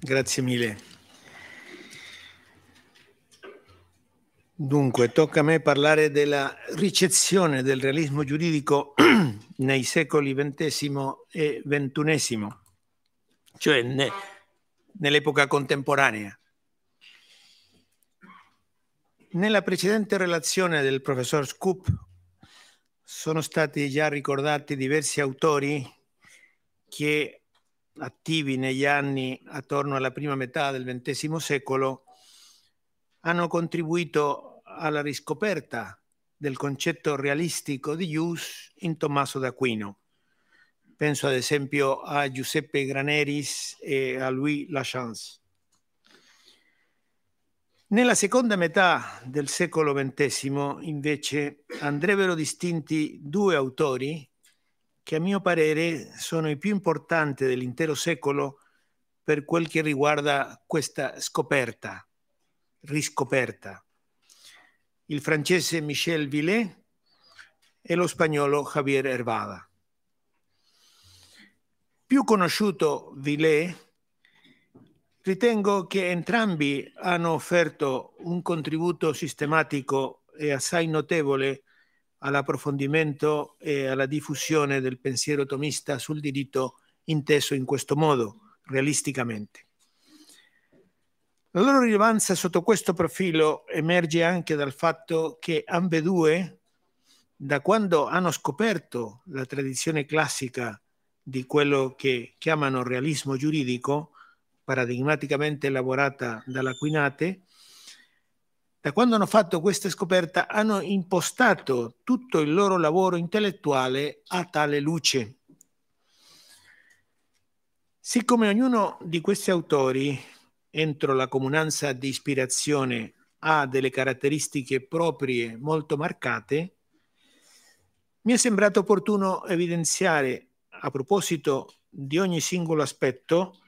Grazie mille. Dunque, tocca a me parlare della ricezione del realismo giuridico nei secoli XX e XXI, cioè ne, nell'epoca contemporanea. Nella precedente relazione del professor Scoop sono stati già ricordati diversi autori che attivi negli anni attorno alla prima metà del XX secolo hanno contribuito alla riscoperta del concetto realistico di Ius in Tommaso d'Aquino. Penso ad esempio a Giuseppe Graneris e a Louis Lachance. Nella seconda metà del secolo XX, invece, andrebbero distinti due autori che a mio parere sono i più importanti dell'intero secolo per quel che riguarda questa scoperta, riscoperta. Il francese Michel Villet e lo spagnolo Javier Hervada. Più conosciuto Villet, Ritengo che entrambi hanno offerto un contributo sistematico e assai notevole all'approfondimento e alla diffusione del pensiero tomista sul diritto inteso in questo modo, realisticamente. La loro rilevanza sotto questo profilo emerge anche dal fatto che ambedue, da quando hanno scoperto la tradizione classica di quello che chiamano realismo giuridico, paradigmaticamente elaborata dalla Quinate, da quando hanno fatto questa scoperta hanno impostato tutto il loro lavoro intellettuale a tale luce. Siccome ognuno di questi autori, entro la comunanza di ispirazione, ha delle caratteristiche proprie molto marcate, mi è sembrato opportuno evidenziare, a proposito di ogni singolo aspetto,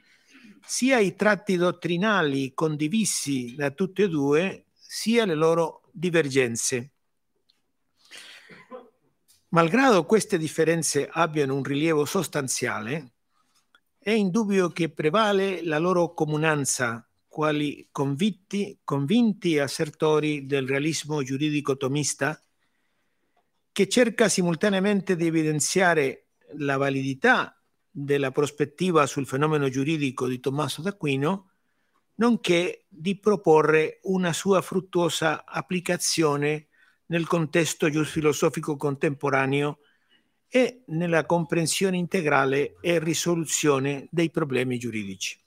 sia i tratti dottrinali condivisi da tutti e due, sia le loro divergenze. Malgrado queste differenze abbiano un rilievo sostanziale, è indubbio che prevale la loro comunanza quali convinti, convinti assertori del realismo giuridico tomista che cerca simultaneamente di evidenziare la validità della prospettiva sul fenomeno giuridico di Tommaso d'Aquino, nonché di proporre una sua fruttuosa applicazione nel contesto giusfilosofico contemporaneo e nella comprensione integrale e risoluzione dei problemi giuridici.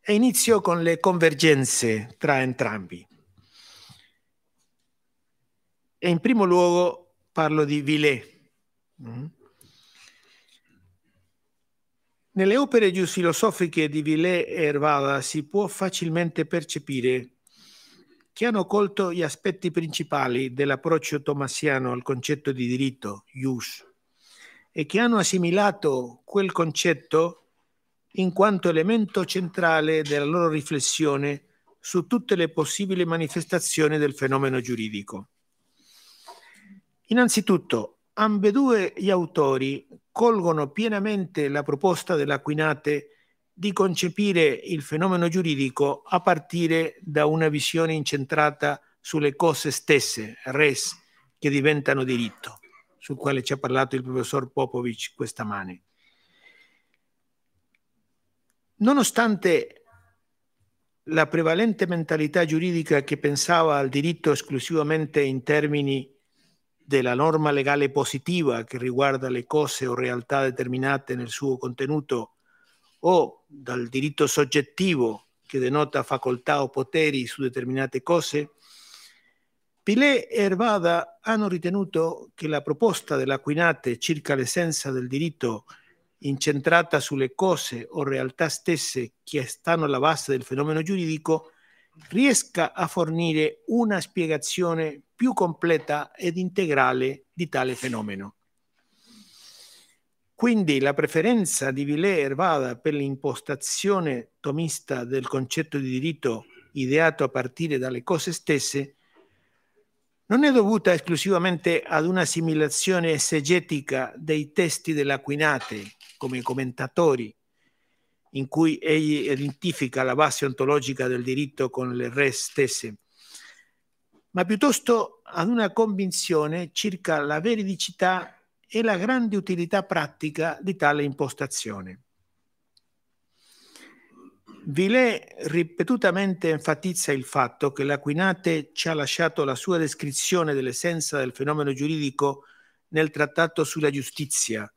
E inizio con le convergenze tra entrambi. E in primo luogo parlo di Villet, Nelle opere filosofiche di Villet e Ervada si può facilmente percepire che hanno colto gli aspetti principali dell'approccio tomassiano al concetto di diritto, ius, e che hanno assimilato quel concetto in quanto elemento centrale della loro riflessione su tutte le possibili manifestazioni del fenomeno giuridico. Innanzitutto, ambedue gli autori colgono pienamente la proposta dell'Aquinate di concepire il fenomeno giuridico a partire da una visione incentrata sulle cose stesse, res, che diventano diritto, sul quale ci ha parlato il professor Popovic questa mane. Nonostante la prevalente mentalità giuridica che pensava al diritto esclusivamente in termini della norma legale positiva che riguarda le cose o realtà determinate nel suo contenuto o dal diritto soggettivo che denota facoltà o poteri su determinate cose, Pilet e Ervada hanno ritenuto che la proposta dell'Aquinate circa l'essenza del diritto incentrata sulle cose o realtà stesse che stanno alla base del fenomeno giuridico riesca a fornire una spiegazione più completa ed integrale di tale fenomeno. Quindi la preferenza di Villet Ervada per l'impostazione tomista del concetto di diritto ideato a partire dalle cose stesse non è dovuta esclusivamente ad un'assimilazione esegetica dei testi dell'Aquinate come commentatori, in cui egli identifica la base ontologica del diritto con le re stesse, ma piuttosto ad una convinzione circa la veridicità e la grande utilità pratica di tale impostazione. Villet ripetutamente enfatizza il fatto che l'Aquinate ci ha lasciato la sua descrizione dell'essenza del fenomeno giuridico nel trattato sulla giustizia,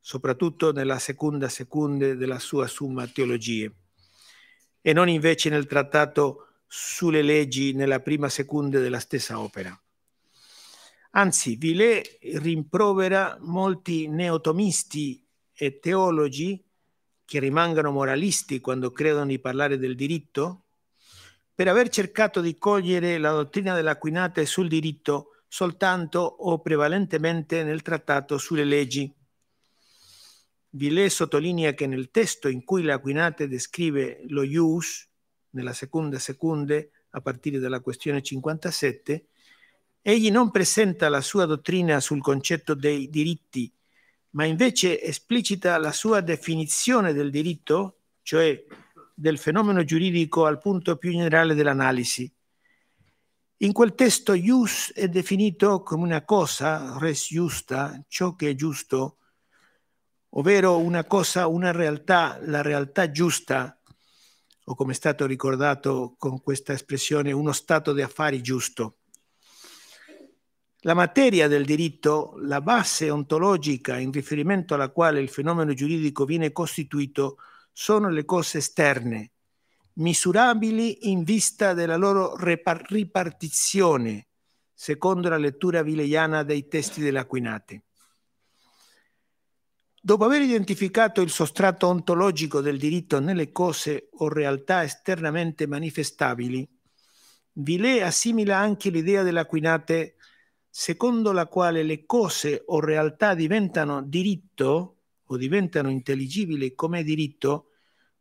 soprattutto nella seconda secunde della sua Summa Teologie, e non invece nel trattato sulle leggi nella prima secunde della stessa opera. Anzi, Villet rimprovera molti neotomisti e teologi che rimangano moralisti quando credono di parlare del diritto, per aver cercato di cogliere la dottrina dell'Aquinate sul diritto soltanto o prevalentemente nel trattato sulle leggi. Villet sottolinea che nel testo in cui l'Aquinate descrive lo ius, nella seconda secunde, a partire dalla questione 57, egli non presenta la sua dottrina sul concetto dei diritti ma invece esplicita la sua definizione del diritto, cioè del fenomeno giuridico al punto più generale dell'analisi. In quel testo ius è definito come una cosa, res giusta, ciò che è giusto, ovvero una cosa, una realtà, la realtà giusta, o come è stato ricordato con questa espressione, uno stato di affari giusto. La materia del diritto, la base ontologica in riferimento alla quale il fenomeno giuridico viene costituito, sono le cose esterne, misurabili in vista della loro ripartizione, secondo la lettura vileiana dei testi dell'Aquinate. Dopo aver identificato il sostrato ontologico del diritto nelle cose o realtà esternamente manifestabili, Villet assimila anche l'idea dell'Aquinate secondo la quale le cose o realtà diventano diritto o diventano intelligibili come diritto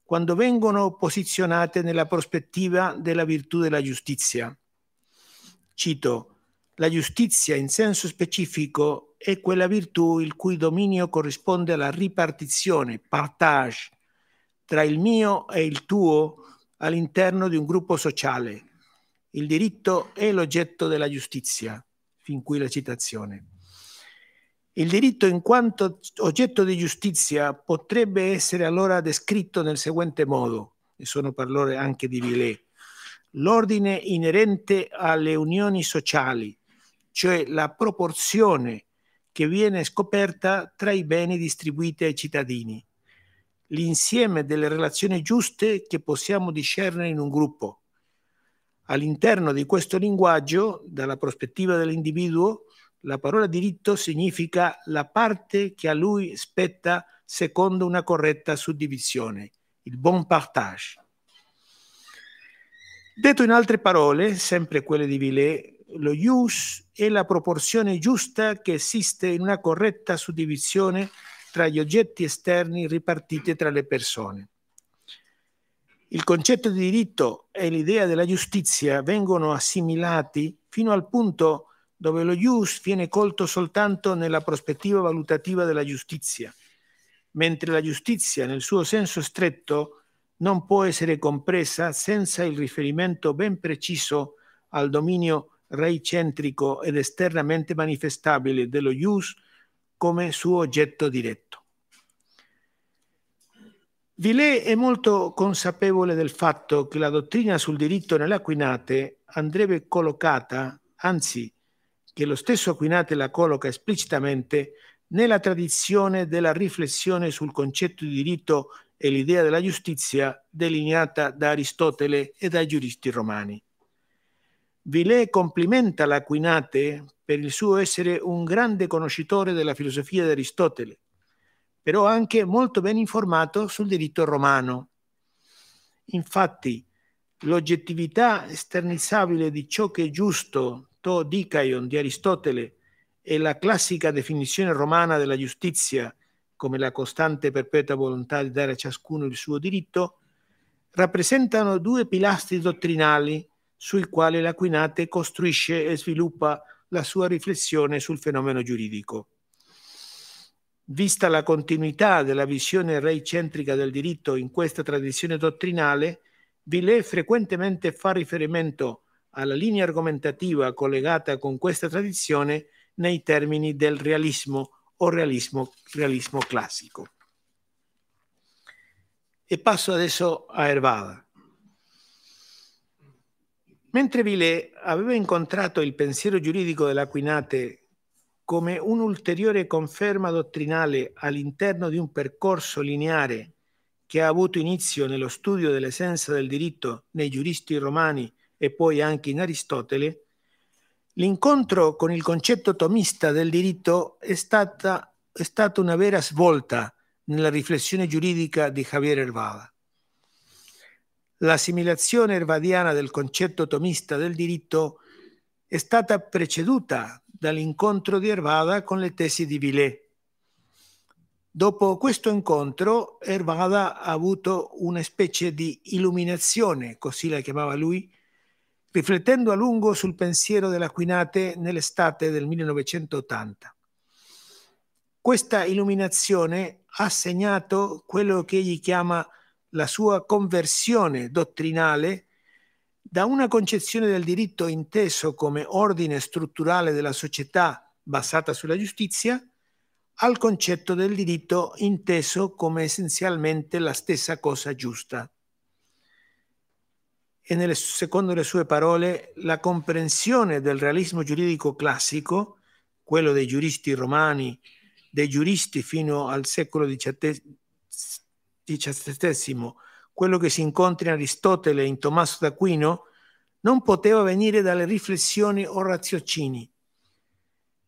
quando vengono posizionate nella prospettiva della virtù della giustizia. Cito, la giustizia in senso specifico è quella virtù il cui dominio corrisponde alla ripartizione, partage, tra il mio e il tuo all'interno di un gruppo sociale. Il diritto è l'oggetto della giustizia fin qui la citazione. Il diritto in quanto oggetto di giustizia potrebbe essere allora descritto nel seguente modo, e sono parole anche di Villet, l'ordine inerente alle unioni sociali, cioè la proporzione che viene scoperta tra i beni distribuiti ai cittadini, l'insieme delle relazioni giuste che possiamo discernere in un gruppo, All'interno di questo linguaggio, dalla prospettiva dell'individuo, la parola diritto significa la parte che a lui spetta secondo una corretta suddivisione, il bon partage. Detto in altre parole, sempre quelle di Villet, lo ius è la proporzione giusta che esiste in una corretta suddivisione tra gli oggetti esterni ripartiti tra le persone. Il concetto di diritto e l'idea della giustizia vengono assimilati fino al punto dove lo ius viene colto soltanto nella prospettiva valutativa della giustizia, mentre la giustizia nel suo senso stretto non può essere compresa senza il riferimento ben preciso al dominio reicentrico ed esternamente manifestabile dello ius come suo oggetto diretto. Villet è molto consapevole del fatto che la dottrina sul diritto nelle Aquinate andrebbe collocata, anzi che lo stesso Aquinate la colloca esplicitamente, nella tradizione della riflessione sul concetto di diritto e l'idea della giustizia delineata da Aristotele e dai giuristi romani. Villet complimenta l'Aquinate per il suo essere un grande conoscitore della filosofia di Aristotele però anche molto ben informato sul diritto romano. Infatti, l'oggettività esternizzabile di ciò che è giusto, to dikaion di Aristotele, e la classica definizione romana della giustizia, come la costante e perpetua volontà di dare a ciascuno il suo diritto, rappresentano due pilastri dottrinali sui quali l'Aquinate costruisce e sviluppa la sua riflessione sul fenomeno giuridico. Vista la continuità della visione reicentrica del diritto in questa tradizione dottrinale, Villet frequentemente fa riferimento alla linea argomentativa collegata con questa tradizione nei termini del realismo o realismo, realismo classico. E passo adesso a Ervada. Mentre Villet aveva incontrato il pensiero giuridico dell'Aquinate come un'ulteriore conferma dottrinale all'interno di un percorso lineare che ha avuto inizio nello studio dell'essenza del diritto nei giuristi romani e poi anche in Aristotele, l'incontro con il concetto tomista del diritto è stata, è stata una vera svolta nella riflessione giuridica di Javier Hervada. L'assimilazione ervadiana del concetto tomista del diritto è stata preceduta dall'incontro di Ervada con le tesi di Villet. Dopo questo incontro, Ervada ha avuto una specie di illuminazione, così la chiamava lui, riflettendo a lungo sul pensiero dell'Aquinate nell'estate del 1980. Questa illuminazione ha segnato quello che egli chiama la sua conversione dottrinale da una concezione del diritto inteso come ordine strutturale della società basata sulla giustizia al concetto del diritto inteso come essenzialmente la stessa cosa giusta. E nelle, secondo le sue parole, la comprensione del realismo giuridico classico, quello dei giuristi romani, dei giuristi fino al secolo XVII, XVII, quello che si incontra in Aristotele e in Tommaso d'Aquino, non poteva venire dalle riflessioni o raziocini.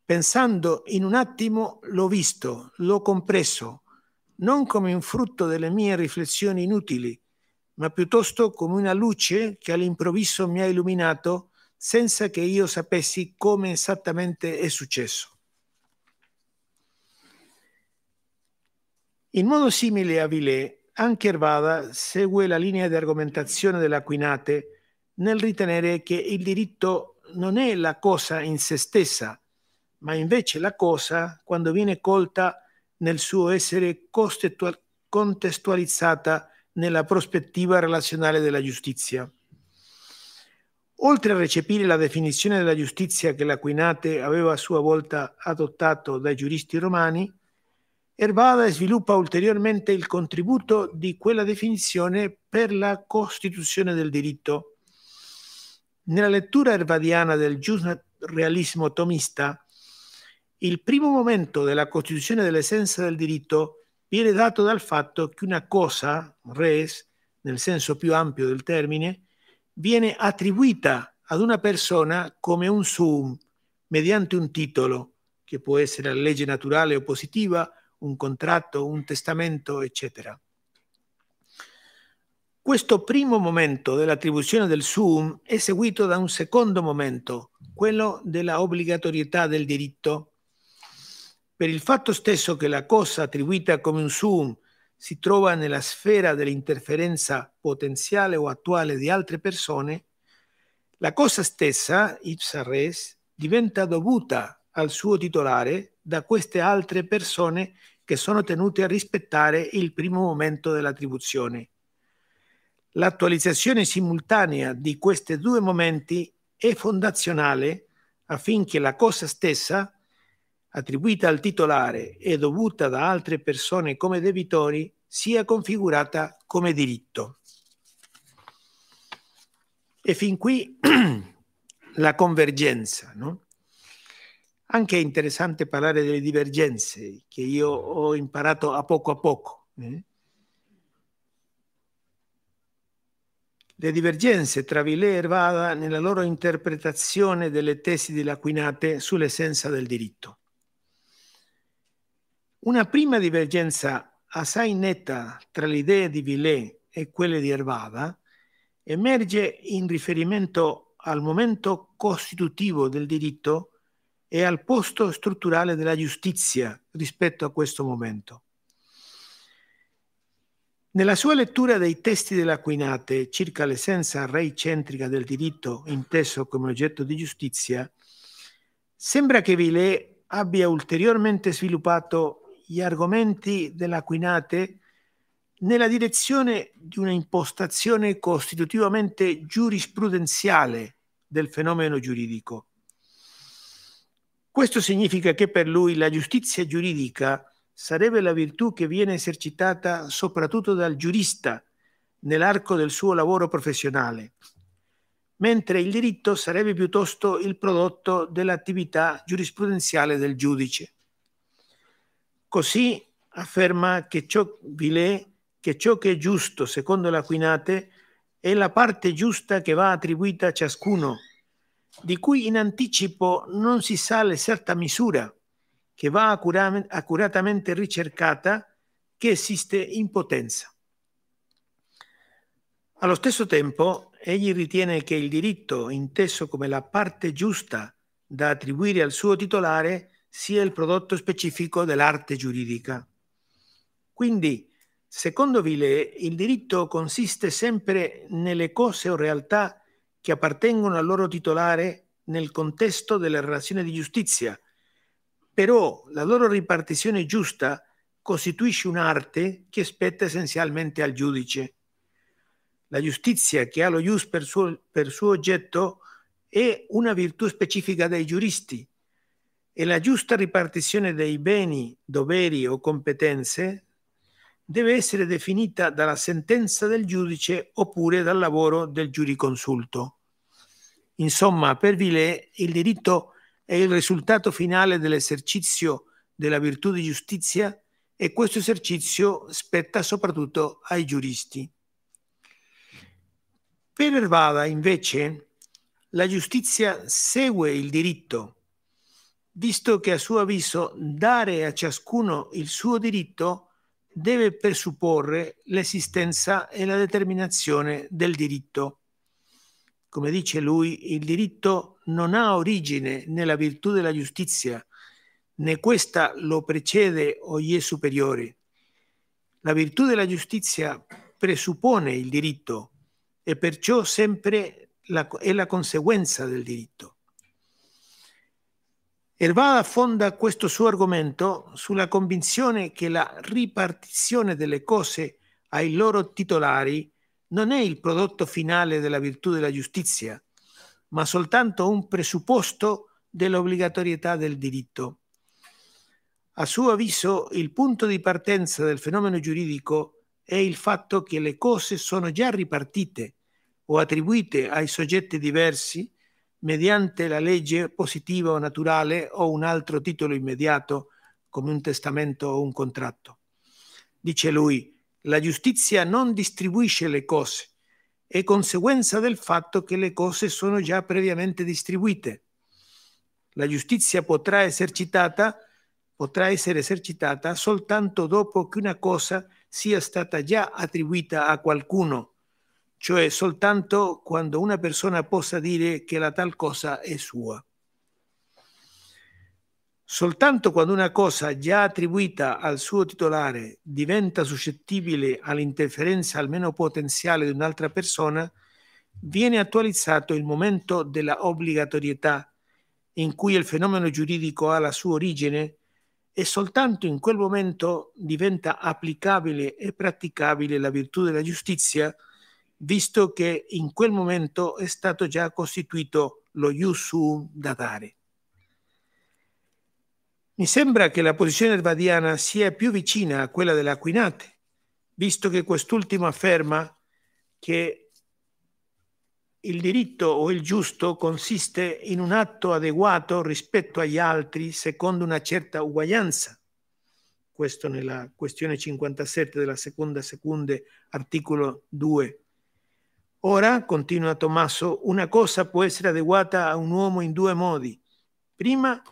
Pensando in un attimo l'ho visto, l'ho compreso, non come un frutto delle mie riflessioni inutili, ma piuttosto come una luce che all'improvviso mi ha illuminato senza che io sapessi come esattamente è successo. In modo simile a Villet, anche Ervada segue la linea di argomentazione dell'Aquinate nel ritenere che il diritto non è la cosa in se stessa, ma invece la cosa quando viene colta nel suo essere contestualizzata nella prospettiva relazionale della giustizia. Oltre a recepire la definizione della giustizia che l'Aquinate aveva a sua volta adottato dai giuristi romani, Ervada sviluppa ulteriormente il contributo di quella definizione per la costituzione del diritto. Nella lettura ervadiana del giusrealismo tomista, il primo momento della costituzione dell'essenza del diritto viene dato dal fatto che una cosa, res, nel senso più ampio del termine, viene attribuita ad una persona come un sum, mediante un titolo, che può essere la legge naturale o positiva, un contratto, un testamento, eccetera. Questo primo momento dell'attribuzione del sum è seguito da un secondo momento, quello della obbligatorietà del diritto. Per il fatto stesso che la cosa attribuita come un sum si trova nella sfera dell'interferenza potenziale o attuale di altre persone, la cosa stessa, ipsa res, diventa dovuta al suo titolare da queste altre persone che sono tenute a rispettare il primo momento dell'attribuzione. L'attualizzazione simultanea di questi due momenti è fondazionale affinché la cosa stessa, attribuita al titolare e dovuta da altre persone come debitori, sia configurata come diritto. E fin qui la convergenza, no? Anche è interessante parlare delle divergenze che io ho imparato a poco a poco. Eh? Le divergenze tra Villet e Ervada nella loro interpretazione delle tesi dell'Aquinate sull'essenza del diritto. Una prima divergenza assai netta tra le idee di Villet e quelle di Ervada emerge in riferimento al momento costitutivo del diritto e al posto strutturale della giustizia rispetto a questo momento. Nella sua lettura dei testi dell'Aquinate circa l'essenza reicentrica del diritto inteso come oggetto di giustizia, sembra che Villet abbia ulteriormente sviluppato gli argomenti dell'Aquinate nella direzione di una impostazione costitutivamente giurisprudenziale del fenomeno giuridico. Questo significa che per lui la giustizia giuridica sarebbe la virtù che viene esercitata soprattutto dal giurista nell'arco del suo lavoro professionale, mentre il diritto sarebbe piuttosto il prodotto dell'attività giurisprudenziale del giudice. Così afferma che ciò, Villet che ciò che è giusto secondo l'Aquinate è la parte giusta che va attribuita a ciascuno, di cui in anticipo non si sa l'esatta misura, che va accuratamente ricercata, che esiste in potenza. Allo stesso tempo, egli ritiene che il diritto, inteso come la parte giusta da attribuire al suo titolare, sia il prodotto specifico dell'arte giuridica. Quindi, Secondo Villet, il diritto consiste sempre nelle cose o realtà che appartengono al loro titolare nel contesto delle relazioni di giustizia, però la loro ripartizione giusta costituisce un'arte che spetta essenzialmente al giudice. La giustizia che ha lo ius per suo, per suo oggetto è una virtù specifica dei giuristi e la giusta ripartizione dei beni, doveri o competenze deve essere definita dalla sentenza del giudice oppure dal lavoro del giuriconsulto. Insomma, per Villet il diritto è il risultato finale dell'esercizio della virtù di giustizia e questo esercizio spetta soprattutto ai giuristi. Per Ervada, invece, la giustizia segue il diritto, visto che a suo avviso dare a ciascuno il suo diritto deve presupporre l'esistenza e la determinazione del diritto. Come dice lui, il diritto non ha origine nella virtù della giustizia, né questa lo precede o gli è superiore. La virtù della giustizia presuppone il diritto e perciò sempre la, è la conseguenza del diritto. Ervada fonda questo suo argomento sulla convinzione che la ripartizione delle cose ai loro titolari non è il prodotto finale della virtù della giustizia, ma soltanto un presupposto dell'obbligatorietà del diritto. A suo avviso, il punto di partenza del fenomeno giuridico è il fatto che le cose sono già ripartite o attribuite ai soggetti diversi mediante la legge positiva o naturale o un altro titolo immediato come un testamento o un contratto. Dice lui, la giustizia non distribuisce le cose, è conseguenza del fatto che le cose sono già previamente distribuite. La giustizia potrà, potrà essere esercitata soltanto dopo che una cosa sia stata già attribuita a qualcuno cioè soltanto quando una persona possa dire che la tal cosa è sua. Soltanto quando una cosa già attribuita al suo titolare diventa suscettibile all'interferenza almeno potenziale di un'altra persona, viene attualizzato il momento della obbligatorietà in cui il fenomeno giuridico ha la sua origine e soltanto in quel momento diventa applicabile e praticabile la virtù della giustizia visto che in quel momento è stato già costituito lo Yusu da dare. Mi sembra che la posizione ervadiana sia più vicina a quella dell'Aquinate, visto che quest'ultimo afferma che il diritto o il giusto consiste in un atto adeguato rispetto agli altri secondo una certa uguaglianza. Questo nella questione 57 della seconda secunde, articolo 2 Ora, continua Tommaso, una cosa può essere adeguata a un uomo in due modi. Prima,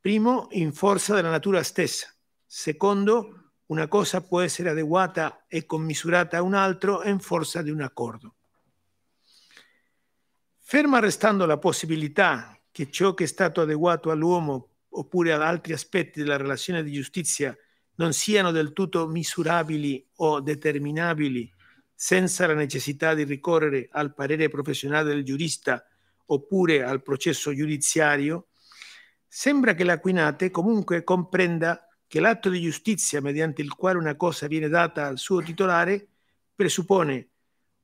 primo, in forza della natura stessa. Secondo, una cosa può essere adeguata e commisurata a un altro in forza di un accordo. Ferma restando la possibilità che ciò che è stato adeguato all'uomo oppure ad altri aspetti della relazione di giustizia non siano del tutto misurabili o determinabili senza la necessità di ricorrere al parere professionale del giurista oppure al processo giudiziario, sembra che l'Aquinate comunque comprenda che l'atto di giustizia mediante il quale una cosa viene data al suo titolare presuppone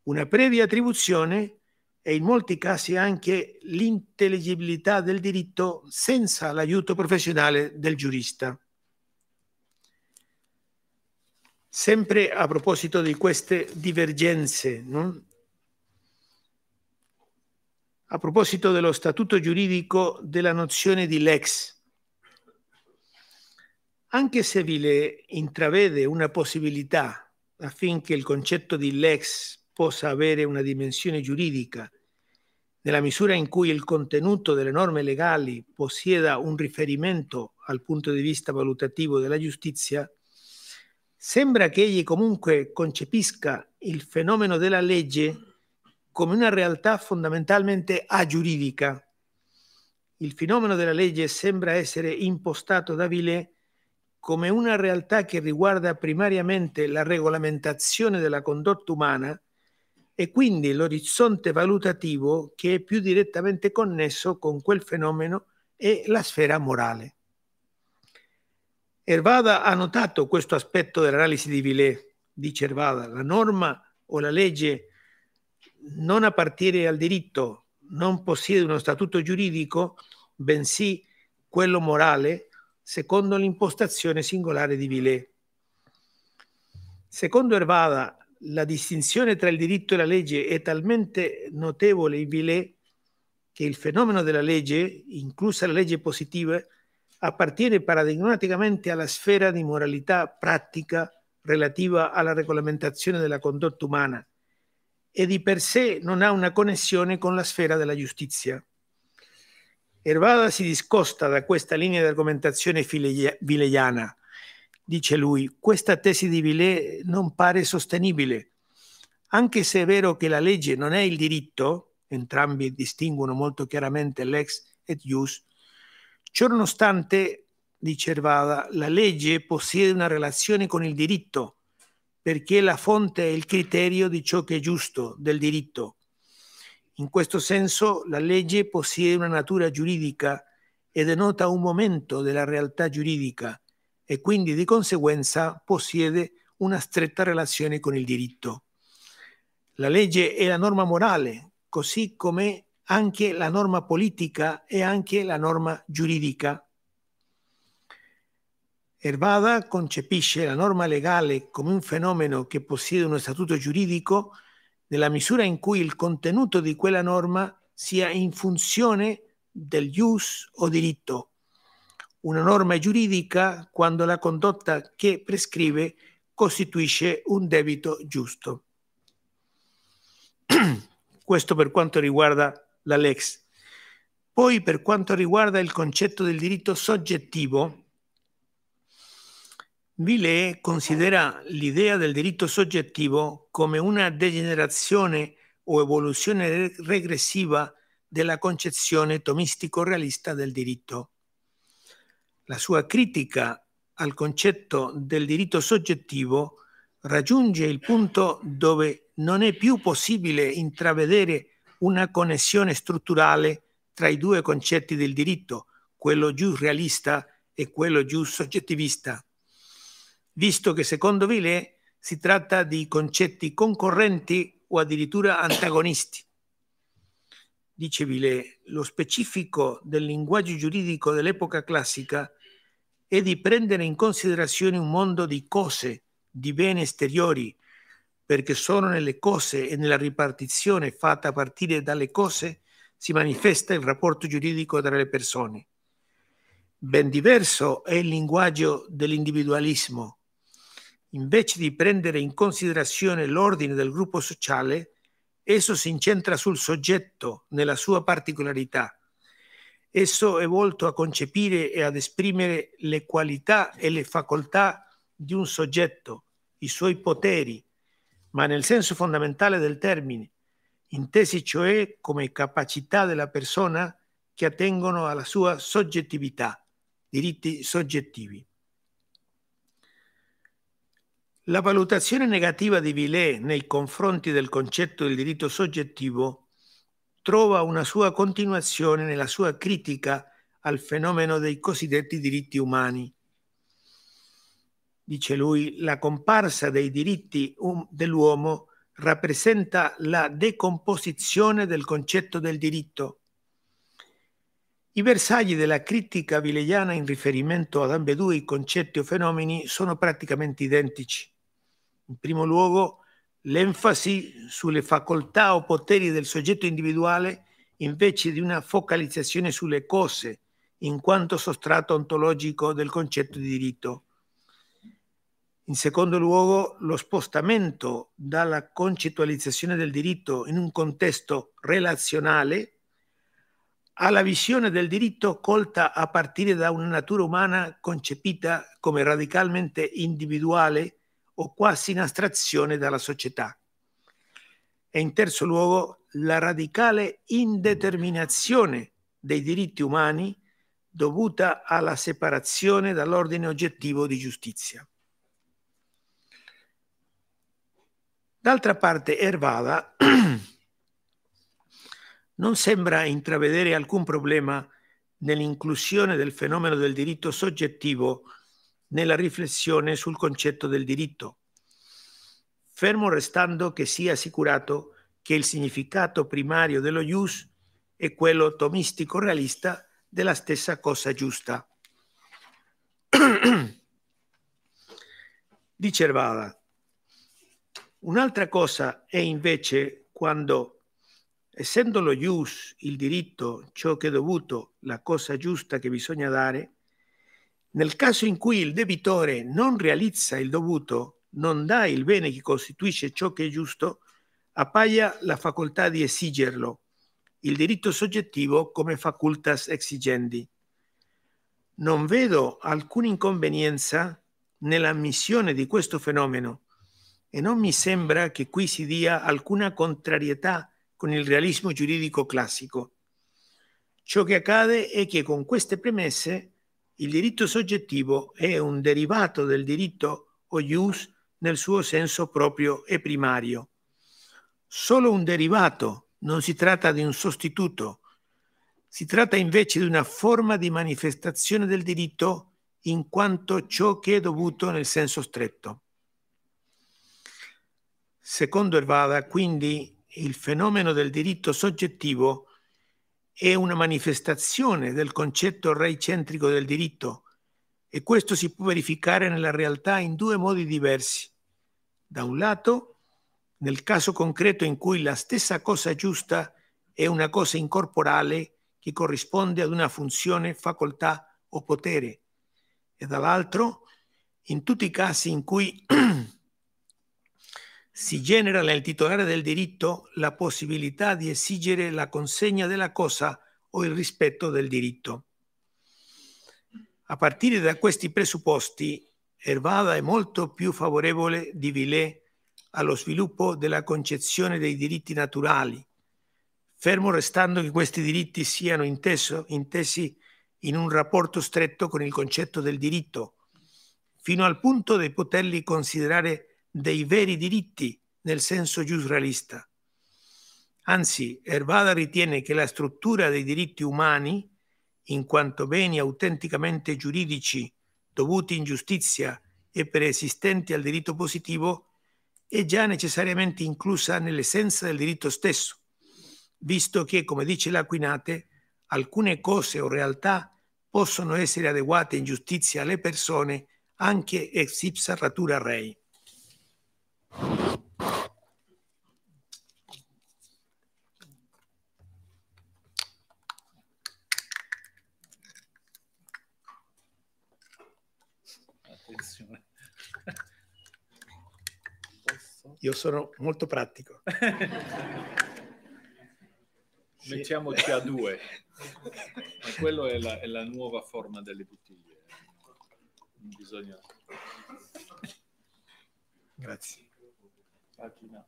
una previa attribuzione e in molti casi anche l'intelligibilità del diritto senza l'aiuto professionale del giurista. Sempre a proposito di queste divergenze, no? a proposito dello statuto giuridico della nozione di lex, anche se Vile intravede una possibilità affinché il concetto di lex possa avere una dimensione giuridica, nella misura in cui il contenuto delle norme legali possieda un riferimento al punto di vista valutativo della giustizia, sembra che egli comunque concepisca il fenomeno della legge come una realtà fondamentalmente agiuridica. Il fenomeno della legge sembra essere impostato da Villet come una realtà che riguarda primariamente la regolamentazione della condotta umana e quindi l'orizzonte valutativo che è più direttamente connesso con quel fenomeno è la sfera morale. Ervada ha notato questo aspetto dell'analisi di Villet, dice Ervada, la norma o la legge non appartiene al diritto, non possiede uno statuto giuridico, bensì quello morale, secondo l'impostazione singolare di Villet. Secondo Ervada, la distinzione tra il diritto e la legge è talmente notevole in Villet che il fenomeno della legge, inclusa la legge positiva, appartiene paradigmaticamente alla sfera di moralità pratica relativa alla regolamentazione della condotta umana e di per sé non ha una connessione con la sfera della giustizia. Ervada si discosta da questa linea di argomentazione vileiana dice lui, questa tesi di Villet non pare sostenibile. Anche se è vero che la legge non è il diritto, entrambi distinguono molto chiaramente l'ex et ius, ciò nonostante, dice Ervada, la legge possiede una relazione con il diritto, perché la fonte è il criterio di ciò che è giusto, del diritto. In questo senso la legge possiede una natura giuridica e denota un momento della realtà giuridica, e quindi di conseguenza possiede una stretta relazione con il diritto. La legge è la norma morale, così come anche la norma politica e anche la norma giuridica. Ervada concepisce la norma legale come un fenomeno che possiede uno statuto giuridico nella misura in cui il contenuto di quella norma sia in funzione del ius o diritto una norma giuridica quando la condotta che prescrive costituisce un debito giusto. Questo per quanto riguarda la lex. Poi per quanto riguarda il concetto del diritto soggettivo, Villet considera l'idea del diritto soggettivo come una degenerazione o evoluzione regressiva della concezione tomistico-realista del diritto la sua critica al concetto del diritto soggettivo raggiunge il punto dove non è più possibile intravedere una connessione strutturale tra i due concetti del diritto, quello giù realista e quello giù soggettivista, visto che secondo Villet si tratta di concetti concorrenti o addirittura antagonisti. Dice Villet, lo specifico del linguaggio giuridico dell'epoca classica è di prendere in considerazione un mondo di cose, di beni esteriori, perché solo nelle cose e nella ripartizione fatta a partire dalle cose si manifesta il rapporto giuridico tra le persone. Ben diverso è il linguaggio dell'individualismo. Invece di prendere in considerazione l'ordine del gruppo sociale, esso si incentra sul soggetto nella sua particolarità Esso è volto a concepire e ad esprimere le qualità e le facoltà di un soggetto, i suoi poteri, ma nel senso fondamentale del termine, intesi cioè come capacità della persona che attengono alla sua soggettività, diritti soggettivi. La valutazione negativa di Villet nei confronti del concetto del diritto soggettivo trova una sua continuazione nella sua critica al fenomeno dei cosiddetti diritti umani. Dice lui, la comparsa dei diritti um, dell'uomo rappresenta la decomposizione del concetto del diritto. I bersagli della critica vileiana in riferimento ad ambedue i concetti o fenomeni sono praticamente identici. In primo luogo, l'enfasi sulle facoltà o poteri del soggetto individuale invece di una focalizzazione sulle cose, in quanto sostrato ontologico del concetto di diritto. In secondo luogo, lo spostamento dalla concettualizzazione del diritto in un contesto relazionale alla visione del diritto colta a partire da una natura umana concepita come radicalmente individuale o quasi in astrazione dalla società. E in terzo luogo, la radicale indeterminazione dei diritti umani dovuta alla separazione dall'ordine oggettivo di giustizia. D'altra parte, Ervada non sembra intravedere alcun problema nell'inclusione del fenomeno del diritto soggettivo nella riflessione sul concetto del diritto, fermo restando che sia assicurato che il significato primario dello ius è quello tomistico realista della stessa cosa giusta. Dice Ervada, Un'altra cosa è invece quando, essendo lo ius, il diritto, ciò che è dovuto, la cosa giusta che bisogna dare, nel caso in cui il debitore non realizza il dovuto, non dà il bene che costituisce ciò che è giusto, appaia la facoltà di esigerlo, il diritto soggettivo come facultas exigendi. Non vedo alcuna inconvenienza nell'ammissione di questo fenomeno, e non mi sembra che qui si dia alcuna contrarietà con il realismo giuridico classico. Ciò che accade è che con queste premesse il diritto soggettivo è un derivato del diritto o ius nel suo senso proprio e primario. Solo un derivato, non si tratta di un sostituto, si tratta invece di una forma di manifestazione del diritto in quanto ciò che è dovuto nel senso stretto. Secondo Ervada, quindi, il fenomeno del diritto soggettivo è una manifestazione del concetto reicentrico del diritto e questo si può verificare nella realtà in due modi diversi. Da un lato, nel caso concreto in cui la stessa cosa giusta è una cosa incorporale che corrisponde ad una funzione, facoltà o potere, e dall'altro, in tutti i casi in cui si genera nel titolare del diritto la possibilità di esigere la consegna della cosa o il rispetto del diritto. A partire da questi presupposti, Ervada è molto più favorevole di Villet allo sviluppo della concezione dei diritti naturali, fermo restando che questi diritti siano inteso, intesi in un rapporto stretto con il concetto del diritto, fino al punto di poterli considerare dei veri diritti nel senso giusrealista. Anzi, Ervada ritiene che la struttura dei diritti umani, in quanto beni autenticamente giuridici dovuti in giustizia e preesistenti al diritto positivo, è già necessariamente inclusa nell'essenza del diritto stesso, visto che, come dice l'Aquinate, alcune cose o realtà possono essere adeguate in giustizia alle persone anche ex ipsa ratura rei. Io sono molto pratico. Mettiamoci a due. Ma quello è la, è la nuova forma delle bottiglie. Non bisogna... Grazie. Pagina.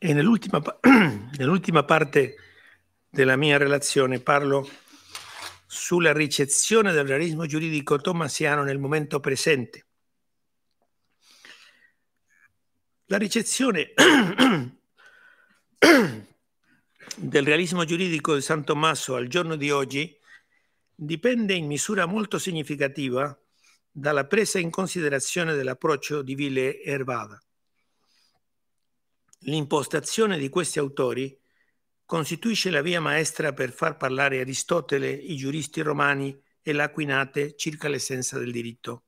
E nell'ultima, nell'ultima parte della mia relazione parlo sulla ricezione del realismo giuridico tomasiano nel momento presente. La ricezione del realismo giuridico di San Tommaso al giorno di oggi dipende in misura molto significativa dalla presa in considerazione dell'approccio di Ville Ervada. L'impostazione di questi autori costituisce la via maestra per far parlare Aristotele, i giuristi romani e l'Aquinate circa l'essenza del diritto.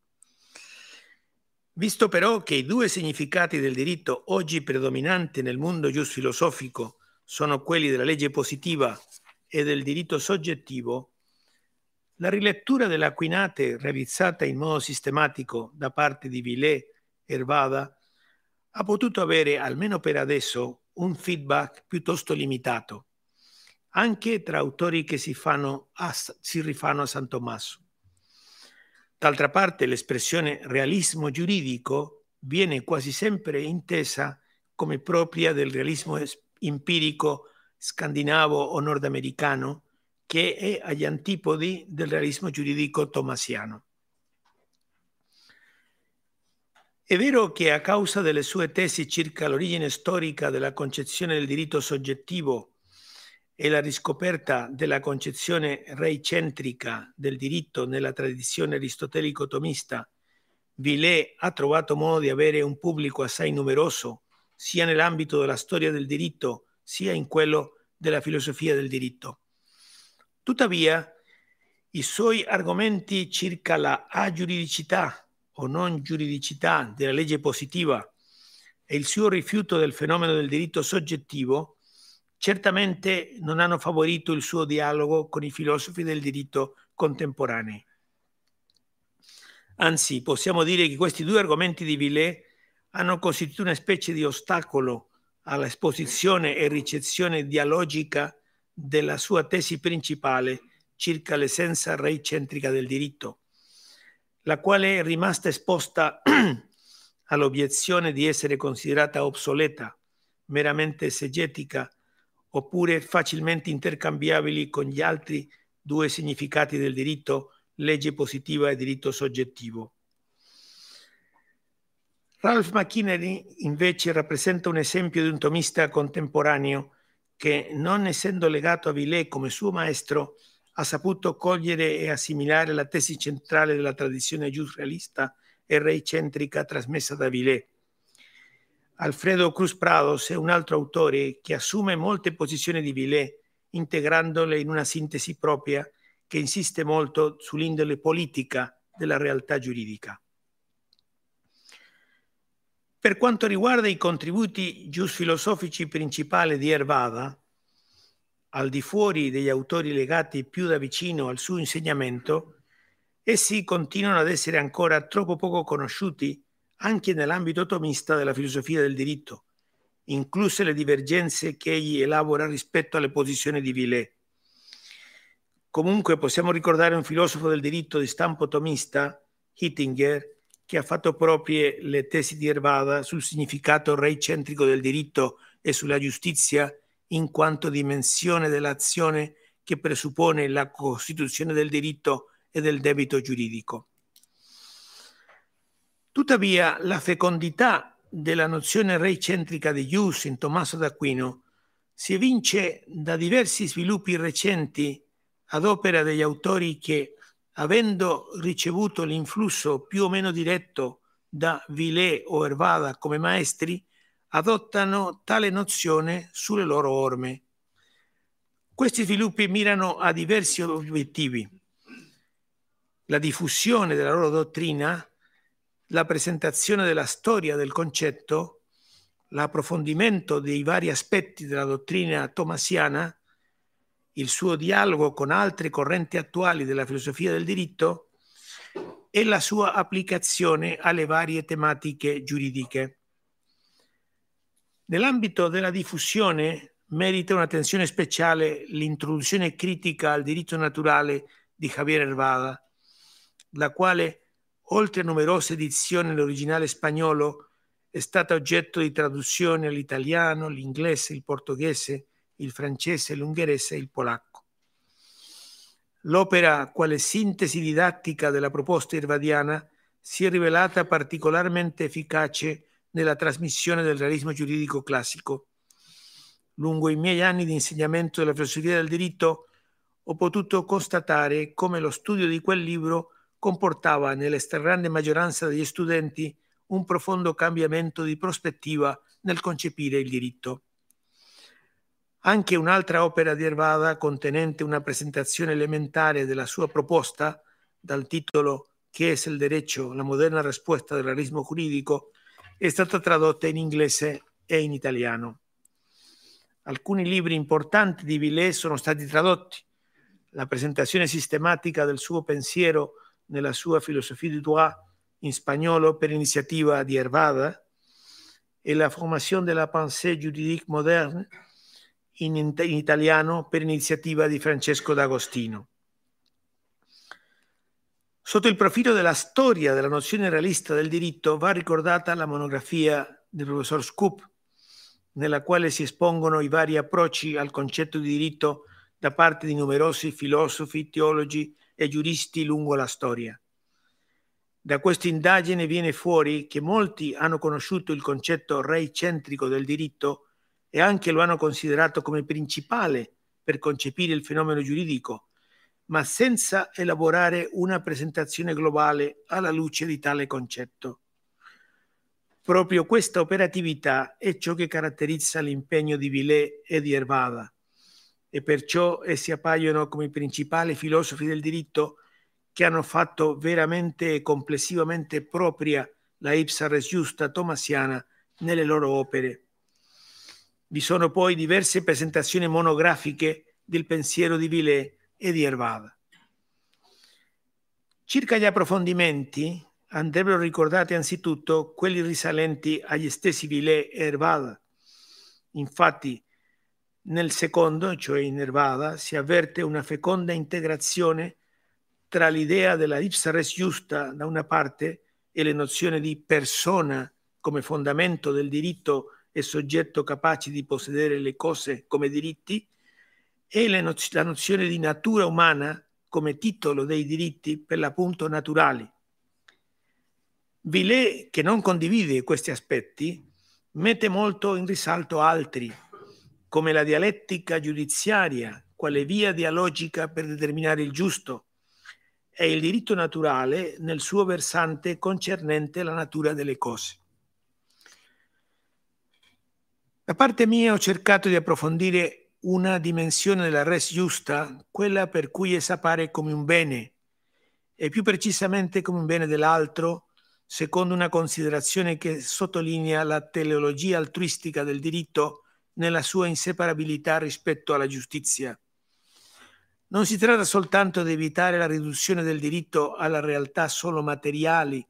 Visto però che i due significati del diritto oggi predominanti nel mondo giusfilosofico sono quelli della legge positiva e del diritto soggettivo, la rilettura dell'Aquinate realizzata in modo sistematico da parte di Villet e Ervada ha potuto avere, almeno per adesso, un feedback piuttosto limitato, anche tra autori che si, a, si rifanno a San Tommaso. D'altra parte l'espressione realismo giuridico viene quasi sempre intesa come propria del realismo empirico scandinavo o nordamericano che è agli antipodi del realismo giuridico tomasiano. È vero che a causa delle sue tesi circa l'origine storica della concezione del diritto soggettivo e la riscoperta della concezione reicentrica del diritto nella tradizione aristotelico-tomista, Villet ha trovato modo di avere un pubblico assai numeroso sia nell'ambito della storia del diritto sia in quello della filosofia del diritto. Tuttavia, i suoi argomenti circa la agiuridicità o non giuridicità della legge positiva e il suo rifiuto del fenomeno del diritto soggettivo certamente non hanno favorito il suo dialogo con i filosofi del diritto contemporanei. Anzi, possiamo dire che questi due argomenti di Villet hanno costituito una specie di ostacolo all'esposizione e ricezione dialogica della sua tesi principale circa l'essenza reicentrica del diritto, la quale è rimasta esposta all'obiezione di essere considerata obsoleta, meramente esegetica, oppure facilmente intercambiabili con gli altri due significati del diritto, legge positiva e diritto soggettivo. Ralph McKinney invece rappresenta un esempio di un tomista contemporaneo che, non essendo legato a Villet come suo maestro, ha saputo cogliere e assimilare la tesi centrale della tradizione giusrealista e reicentrica trasmessa da Villet. Alfredo Cruz Prados è un altro autore che assume molte posizioni di Villet, integrandole in una sintesi propria che insiste molto sull'indole politica della realtà giuridica. Per quanto riguarda i contributi giusfilosofici principali di Ervada, al di fuori degli autori legati più da vicino al suo insegnamento, essi continuano ad essere ancora troppo poco conosciuti anche nell'ambito tomista della filosofia del diritto, incluse le divergenze che egli elabora rispetto alle posizioni di Villet. Comunque possiamo ricordare un filosofo del diritto di stampo tomista, Hittinger, che ha fatto proprie le tesi di Ervada sul significato reicentrico del diritto e sulla giustizia in quanto dimensione dell'azione che presuppone la costituzione del diritto e del debito giuridico. Tuttavia, la fecondità della nozione reicentrica di Ius in Tommaso d'Aquino si evince da diversi sviluppi recenti ad opera degli autori che avendo ricevuto l'influsso più o meno diretto da Villet o Ervada come maestri, adottano tale nozione sulle loro orme. Questi sviluppi mirano a diversi obiettivi. La diffusione della loro dottrina, la presentazione della storia del concetto, l'approfondimento dei vari aspetti della dottrina tomasiana il suo dialogo con altre correnti attuali della filosofia del diritto e la sua applicazione alle varie tematiche giuridiche. Nell'ambito della diffusione merita un'attenzione speciale l'introduzione critica al diritto naturale di Javier Hervada, la quale, oltre a numerose edizioni nell'originale spagnolo, è stata oggetto di traduzione all'italiano, l'inglese, il portoghese, il francese, l'ungherese e il polacco. L'opera, quale sintesi didattica della proposta irvadiana, si è rivelata particolarmente efficace nella trasmissione del realismo giuridico classico. Lungo i miei anni di insegnamento della filosofia del diritto ho potuto constatare come lo studio di quel libro comportava nella stragrande maggioranza degli studenti un profondo cambiamento di prospettiva nel concepire il diritto. Anche un'altra opera di Ervada, contenente una presentazione elementare della sua proposta, dal titolo Che es el derecho? La moderna risposta del realismo giuridico, è stata tradotta in inglese e in italiano. Alcuni libri importanti di Villet sono stati tradotti. La presentazione sistematica del suo pensiero nella sua filosofia di droit in spagnolo per iniziativa di Ervada e la formazione della pensée juridique moderne in, in italiano per iniziativa di Francesco D'Agostino. Sotto il profilo della storia della nozione realista del diritto va ricordata la monografia del professor Scoop, nella quale si espongono i vari approcci al concetto di diritto da parte di numerosi filosofi, teologi e giuristi lungo la storia. Da questa indagine viene fuori che molti hanno conosciuto il concetto reicentrico del diritto e anche lo hanno considerato come principale per concepire il fenomeno giuridico, ma senza elaborare una presentazione globale alla luce di tale concetto. Proprio questa operatività è ciò che caratterizza l'impegno di Villet e di Ervada e perciò essi appaiono come i principali filosofi del diritto che hanno fatto veramente e complessivamente propria la ipsa res giusta tomasiana nelle loro opere. Vi sono poi diverse presentazioni monografiche del pensiero di Villet e di Ervada. Circa gli approfondimenti, andrebbero ricordati anzitutto quelli risalenti agli stessi Villet e Ervada. Infatti, nel secondo, cioè in Ervada, si avverte una feconda integrazione tra l'idea della ipsa res giusta da una parte e le nozioni di persona come fondamento del diritto e soggetto capace di possedere le cose come diritti e la nozione di natura umana come titolo dei diritti per l'appunto naturali. Villet, che non condivide questi aspetti, mette molto in risalto altri, come la dialettica giudiziaria, quale via dialogica per determinare il giusto, e il diritto naturale nel suo versante concernente la natura delle cose. Da parte mia ho cercato di approfondire una dimensione della res giusta, quella per cui essa appare come un bene, e più precisamente come un bene dell'altro, secondo una considerazione che sottolinea la teleologia altruistica del diritto nella sua inseparabilità rispetto alla giustizia. Non si tratta soltanto di evitare la riduzione del diritto alla realtà solo materiali,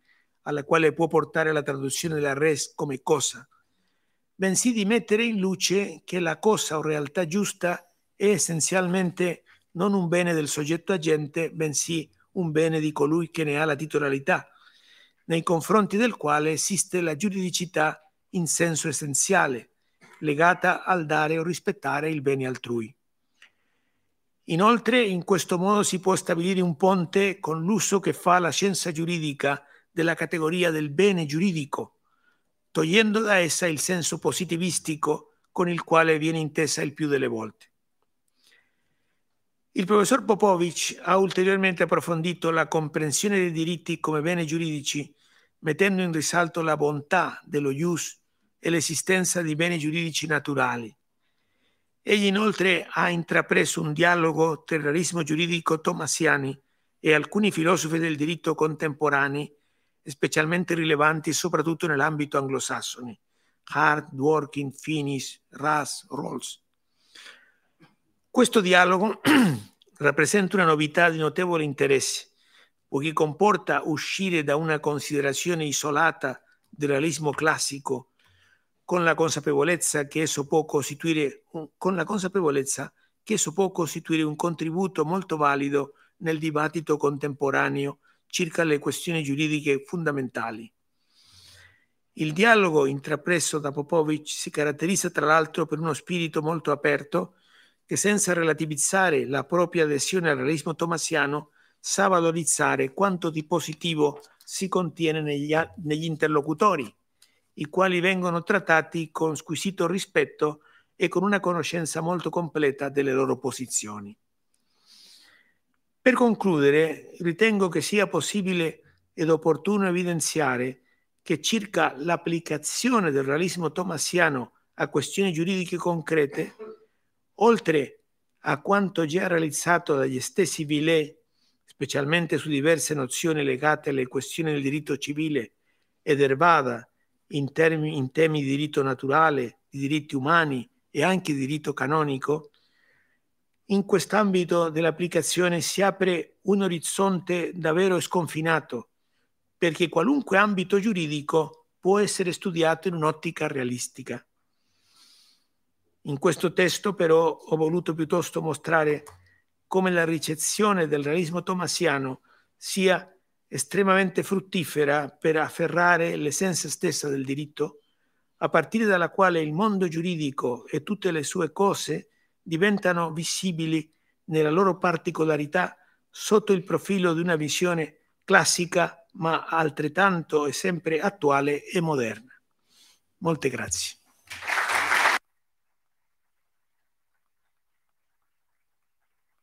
alla quale può portare la traduzione della res come cosa, bensì di mettere in luce che la cosa o realtà giusta è essenzialmente non un bene del soggetto agente, bensì un bene di colui che ne ha la titolarità, nei confronti del quale esiste la giuridicità in senso essenziale, legata al dare o rispettare il bene altrui. Inoltre, in questo modo si può stabilire un ponte con l'uso che fa la scienza giuridica della categoria del bene giuridico, togliendo da essa il senso positivistico con il quale viene intesa il più delle volte. Il professor Popovic ha ulteriormente approfondito la comprensione dei diritti come beni giuridici, mettendo in risalto la bontà dello ius e l'esistenza di beni giuridici naturali. Egli inoltre ha intrapreso un dialogo realismo giuridico tomasiani e alcuni filosofi del diritto contemporanei, specialmente rilevanti soprattutto nell'ambito anglosassone, Hart, Dworkin, Finis, Ras, Rawls. Questo dialogo rappresenta una novità di notevole interesse, poiché comporta uscire da una considerazione isolata del realismo classico con la consapevolezza che esso può costituire che esso può costituire un contributo molto valido nel dibattito contemporaneo circa le questioni giuridiche fondamentali. Il dialogo intrapreso da Popovic si caratterizza tra l'altro per uno spirito molto aperto che senza relativizzare la propria adesione al realismo tomasiano sa valorizzare quanto di positivo si contiene negli, negli interlocutori i quali vengono trattati con squisito rispetto e con una conoscenza molto completa delle loro posizioni. Per concludere, ritengo che sia possibile ed opportuno evidenziare che circa l'applicazione del realismo tomassiano a questioni giuridiche concrete, oltre a quanto già realizzato dagli stessi Villet, specialmente su diverse nozioni legate alle questioni del diritto civile ed Ervada in, termini, in temi di diritto naturale, di diritti umani e anche di diritto canonico, in quest'ambito dell'applicazione si apre un orizzonte davvero sconfinato, perché qualunque ambito giuridico può essere studiato in un'ottica realistica. In questo testo però ho voluto piuttosto mostrare come la ricezione del realismo tomassiano sia estremamente fruttifera per afferrare l'essenza stessa del diritto, a partire dalla quale il mondo giuridico e tutte le sue cose diventano visibili nella loro particolarità sotto il profilo di una visione classica ma altrettanto e sempre attuale e moderna. Molte grazie.